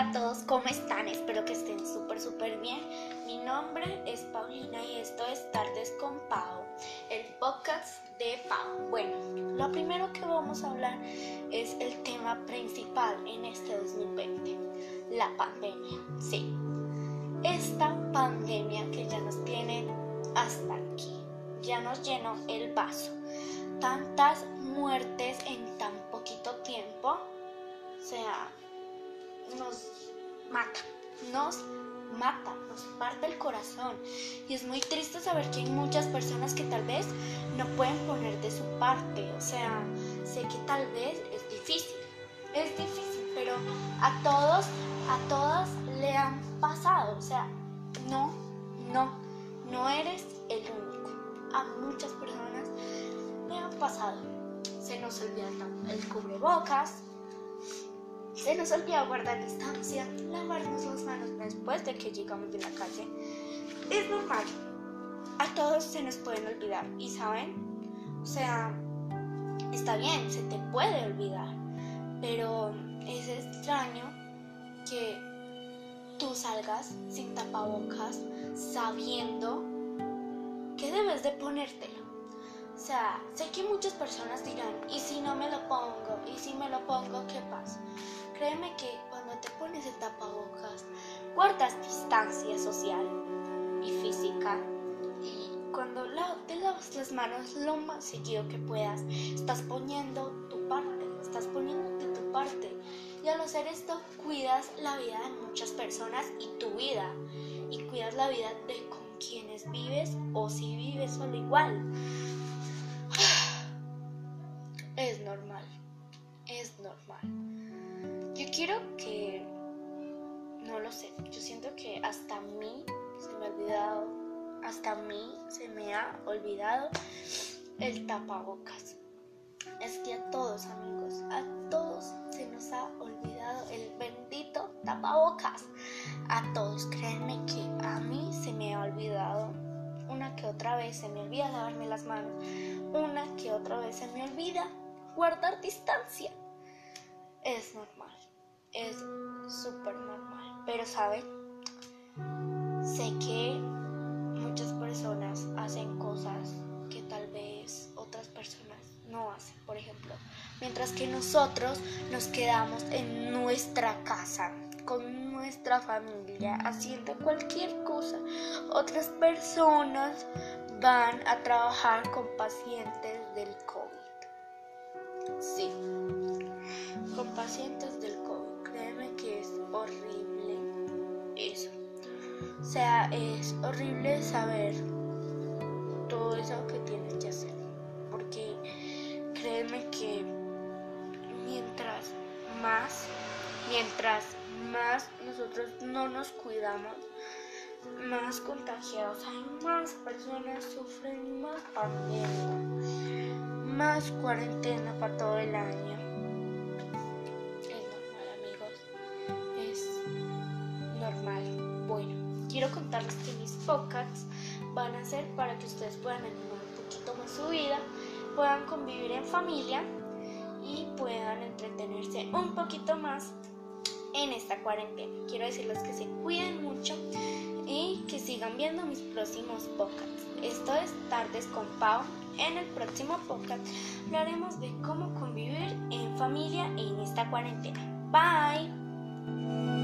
Hola a todos, ¿cómo están? Espero que estén súper, súper bien. Mi nombre es Paulina y esto es Tardes con Pau, el podcast de Pau. Bueno, lo primero que vamos a hablar es el tema principal en este 2020, la pandemia. Sí, esta pandemia que ya nos tiene hasta aquí, ya nos llenó el vaso. Tantas muertes en tan poquito tiempo, o sea, nos mata, nos mata, nos parte el corazón. Y es muy triste saber que hay muchas personas que tal vez no pueden poner de su parte. O sea, sé que tal vez es difícil, es difícil, pero a todos, a todas le han pasado. O sea, no, no, no eres el único. A muchas personas le han pasado. Se nos olvida el cubrebocas, se nos olvida guardar distancia, lavarnos las manos después de que llegamos de la calle. Es normal. A todos se nos pueden olvidar. ¿Y saben? O sea, está bien, se te puede olvidar. Pero es extraño que tú salgas sin tapabocas sabiendo que debes de ponértelo. O sea, sé que muchas personas dirán, ¿y si no me lo pongo? ¿Y si me lo pongo, qué guardas distancia social y física. Y cuando te lavas las manos lo más seguido que puedas, estás poniendo tu parte, estás poniéndote tu parte. Y al hacer esto, cuidas la vida de muchas personas y tu vida. Y cuidas la vida de con quienes vives o si vives solo igual. Es normal, es normal. Yo quiero que, no lo sé, yo siento que hasta a mí se me ha olvidado, hasta a mí se me ha olvidado el tapabocas. Es que a todos amigos, a todos se nos ha olvidado el bendito tapabocas. A todos, créanme que a mí se me ha olvidado una que otra vez se me olvida lavarme las manos, una que otra vez se me olvida guardar distancia. Es normal es súper. Pero, ¿saben? Sé que muchas personas hacen cosas que tal vez otras personas no hacen. Por ejemplo, mientras que nosotros nos quedamos en nuestra casa con nuestra familia haciendo cualquier cosa, otras personas van a trabajar con pacientes del COVID. Sí, con pacientes sea, es horrible saber todo eso que tienes que hacer. Porque créeme que mientras más, mientras más nosotros no nos cuidamos, más contagiados hay, más personas sufren más pandemia, más cuarentena para todo el año. Quiero contarles que mis podcasts van a ser para que ustedes puedan animar un poquito más su vida, puedan convivir en familia y puedan entretenerse un poquito más en esta cuarentena. Quiero decirles que se cuiden mucho y que sigan viendo mis próximos podcasts. Esto es Tardes con Pau. En el próximo podcast hablaremos de cómo convivir en familia en esta cuarentena. Bye.